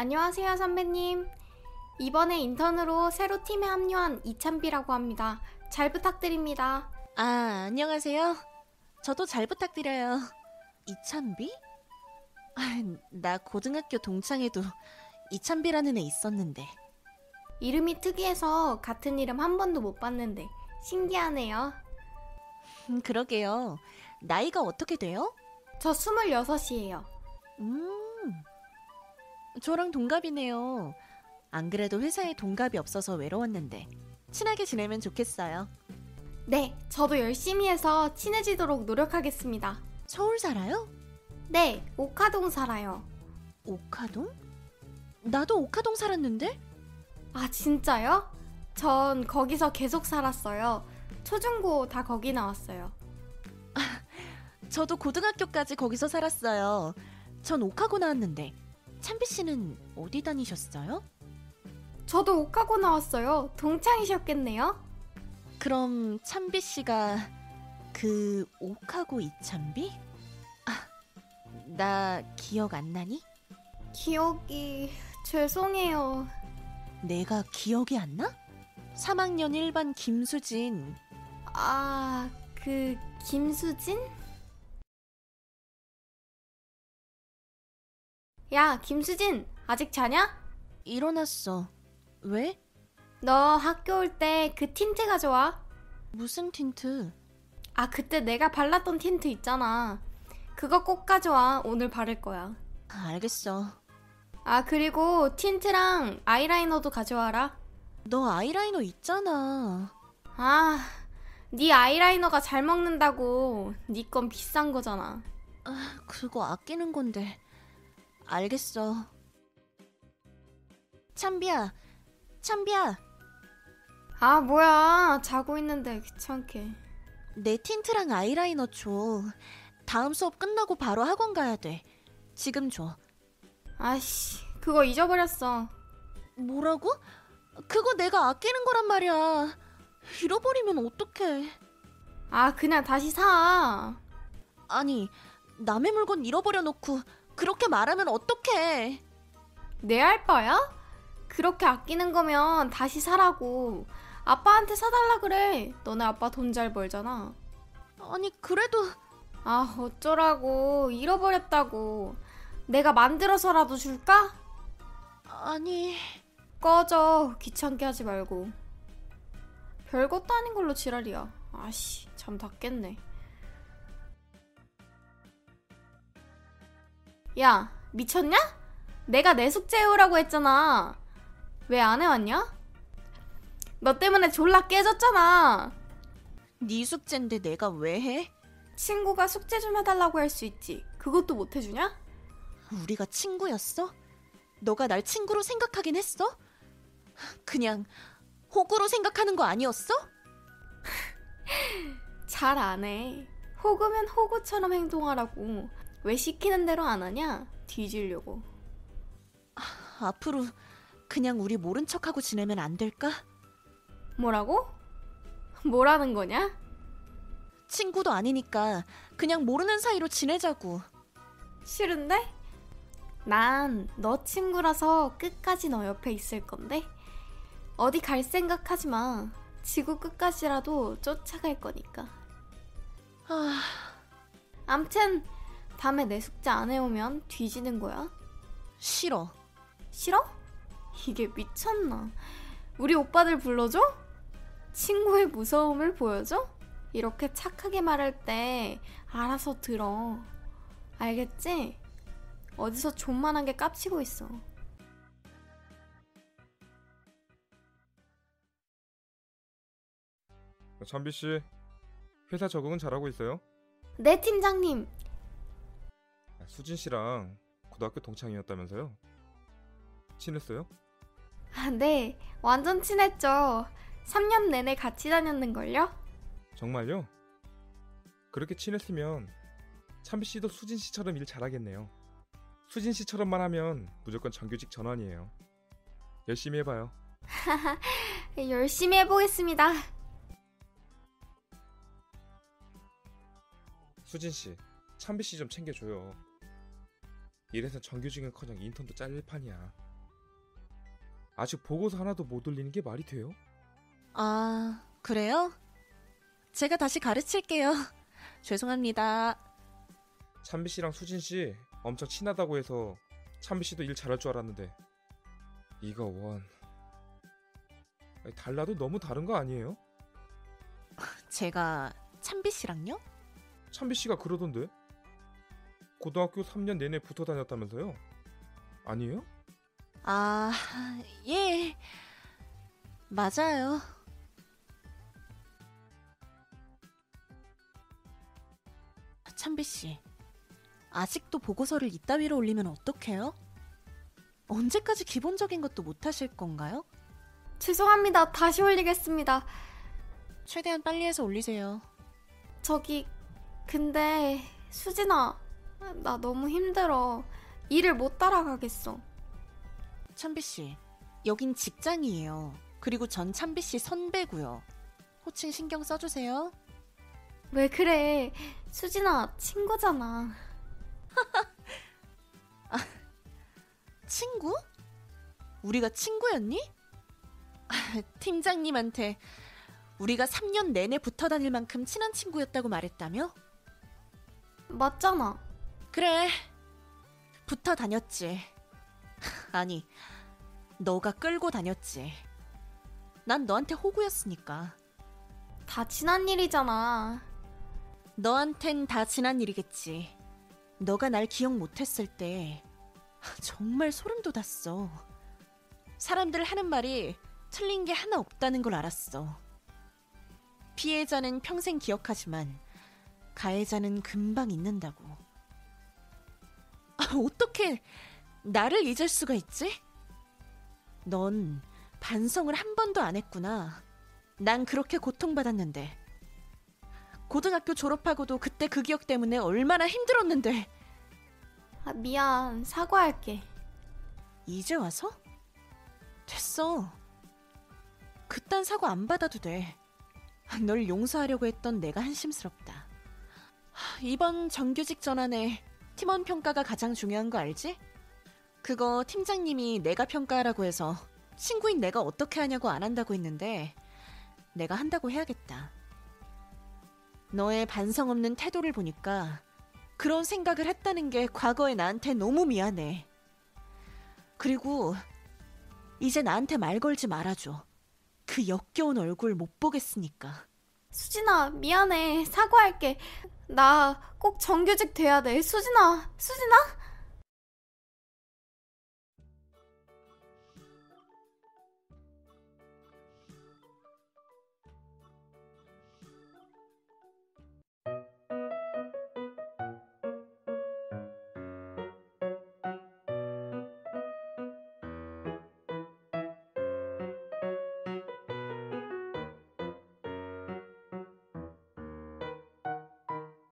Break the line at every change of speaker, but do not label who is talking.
안녕하세요, 선배님. 이번에 인턴으로 새로 팀에 합류한 이찬비라고 합니다. 잘 부탁드립니다.
아, 안녕하세요. 저도 잘 부탁드려요. 이찬비? 아, 나 고등학교 동창회도 이찬비라는 애 있었는데.
이름이 특이해서 같은 이름 한 번도 못 봤는데 신기하네요.
음, 그러게요. 나이가 어떻게 돼요?
저 26이에요.
음, 저랑 동갑이네요. 안 그래도 회사에 동갑이 없어서 외로웠는데 친하게 지내면 좋겠어요.
네, 저도 열심히 해서 친해지도록 노력하겠습니다.
서울 살아요?
네, 오카동 살아요.
오카동? 나도 오카동 살았는데?
아, 진짜요? 전 거기서 계속 살았어요. 초중고 다 거기 나왔어요.
저도 고등학교까지 거기서 살았어요. 전 오카고 나왔는데 찬비 씨는 어디 다니셨어요?
저도 오카고 나왔어요. 동창이셨겠네요?
그럼 찬비 씨가 그 오카고 이찬비? 아, 나 기억 안 나니?
기억이 죄송해요.
내가 기억이 안 나? 3학년 1반 김수진.
아, 그 김수진? 야, 김수진, 아직 자냐?
일어났어. 왜?
너 학교 올 때 그 틴트 가져와.
무슨 틴트?
아, 그때 내가 발랐던 틴트 있잖아. 그거 꼭 가져와. 오늘 바를 거야.
아, 알겠어.
아, 그리고 틴트랑 아이라이너도 가져와라.
너 아이라이너 있잖아.
아, 네 아이라이너가 잘 먹는다고. 네 건 비싼 거잖아.
아, 그거 아끼는 건데. 알겠어. 찬비야, 찬비야,
아, 뭐야. 자고 있는데 귀찮게.
내 틴트랑 아이라이너 줘. 다음 수업 끝나고 바로 학원 가야 돼. 지금 줘.
아씨, 그거 잊어버렸어.
뭐라고? 그거 내가 아끼는 거란 말이야. 잃어버리면 어떡해.
아, 그냥 다시 사.
아니, 남의 물건 잃어버려 놓고 그렇게 말하면 어떡해.
내 알바야? 그렇게 아끼는 거면 다시 사라고. 아빠한테 사달라 그래. 너네 아빠 돈 잘 벌잖아.
아니, 그래도
아, 어쩌라고. 잃어버렸다고. 내가 만들어서라도 줄까?
아니,
꺼져. 귀찮게 하지 말고. 별것도 아닌 걸로 지랄이야. 아씨, 잠 닿겠네. 야, 미쳤냐? 내가 내 숙제 해오라고 했잖아. 왜 안 해왔냐? 너 때문에 졸라 깨졌잖아.
네 숙제인데 내가 왜 해?
친구가 숙제 좀 해달라고 할 수 있지. 그것도 못 해주냐?
우리가 친구였어? 너가 날 친구로 생각하긴 했어? 그냥 호구로 생각하는 거 아니었어?
잘 안 해. 호구면 호구처럼 행동하라고. 왜 시키는 대로 안 하냐? 뒤지려고.
앞으로 그냥 우리 모른 척하고 지내면 안 될까?
뭐라고? 뭐라는 거냐?
친구도 아니니까 그냥 모르는 사이로 지내자고.
싫은데? 난 너 친구라서 끝까지 너 옆에 있을 건데? 어디 갈 생각 하지 마. 지구 끝까지라도 쫓아갈 거니까.
아,
암튼, 다음에 내 숙제 안 해오면 뒤지는 거야.
싫어.
싫어? 이게 미쳤나? 우리 오빠들 불러줘? 친구의 무서움을 보여줘? 이렇게 착하게 말할 때 알아서 들어. 알겠지? 어디서 존만하게 깝치고 있어.
전비 씨, 회사 적응은 잘하고 있어요?
네, 팀장님.
아, 수진 씨랑 고등학교 동창이었다면서요? 친했어요?
아, 네. 완전 친했죠. 3년 내내 같이 다녔는걸요?
정말요? 그렇게 친했으면 참비 씨도 수진 씨처럼 일 잘하겠네요. 수진 씨처럼만 하면 무조건 정규직 전환이에요. 열심히 해봐요.
열심히 해보겠습니다.
수진 씨, 참비 씨 좀 챙겨줘요. 이래서 정규직은커녕 인턴도 잘릴 판이야. 아직 보고서 하나도 못 올리는 게 말이 돼요?
아, 그래요? 제가 다시 가르칠게요. 죄송합니다.
찬비 씨랑 수진 씨 엄청 친하다고 해서 찬비 씨도 일 잘할 줄 알았는데 이거 원 달라도 너무 다른 거 아니에요?
제가 찬비 씨랑요?
찬비 씨가 그러던데 고등학교 3년 내내 붙어 다녔다면서요? 아니에요?
아, 예. 맞아요. 찬비 씨, 아직도 보고서를 이따위로 올리면 어떡해요? 언제까지 기본적인 것도 못 하실 건가요?
죄송합니다. 다시 올리겠습니다.
최대한 빨리 해서 올리세요.
저기, 근데, 수진아, 나 너무 힘들어. 일을 못 따라가겠어.
찬비 씨, 여긴 직장이에요. 그리고 전 찬비 씨 선배고요. 호칭 신경 써주세요.
왜 그래? 수진아, 친구잖아.
친구? 우리가 친구였니? 아, 팀장님한테 우리가 3년 내내 붙어 다닐 만큼 친한 친구였다고 말했다며?
맞잖아.
그래. 붙어 다녔지. 아니, 너가 끌고 다녔지. 난 너한테 호구였으니까.
다 지난 일이잖아.
너한텐 다 지난 일이겠지. 너가 날 기억 못했을 때 정말 소름 돋았어. 사람들 하는 말이 틀린 게 하나 없다는 걸 알았어. 피해자는 평생 기억하지만 가해자는 금방 잊는다고. 아, 어떻게 나를 잊을 수가 있지? 넌 반성을 한 번도 안 했구나. 난 그렇게 고통받았는데. 고등학교 졸업하고도 그때 그 기억 때문에 얼마나 힘들었는데.
아, 미안. 사과할게.
이제 와서? 됐어. 그딴 사과 안 받아도 돼. 널 용서하려고 했던 내가 한심스럽다. 하, 이번 정규직 전환에 팀원 평가가 가장 중요한 거 알지? 그거 팀장님이 내가 평가하라고 해서 친구인 내가 어떻게 하냐고 안 한다고 했는데 내가 한다고 해야겠다. 너의 반성 없는 태도를 보니까 그런 생각을 했다는 게 과거의 나한테 너무 미안해. 그리고 이제 나한테 말 걸지 말아줘. 그 역겨운 얼굴 못 보겠으니까.
수진아, 미안해. 사과할게. 나 꼭 정규직 돼야 돼. 수진아, 수진아?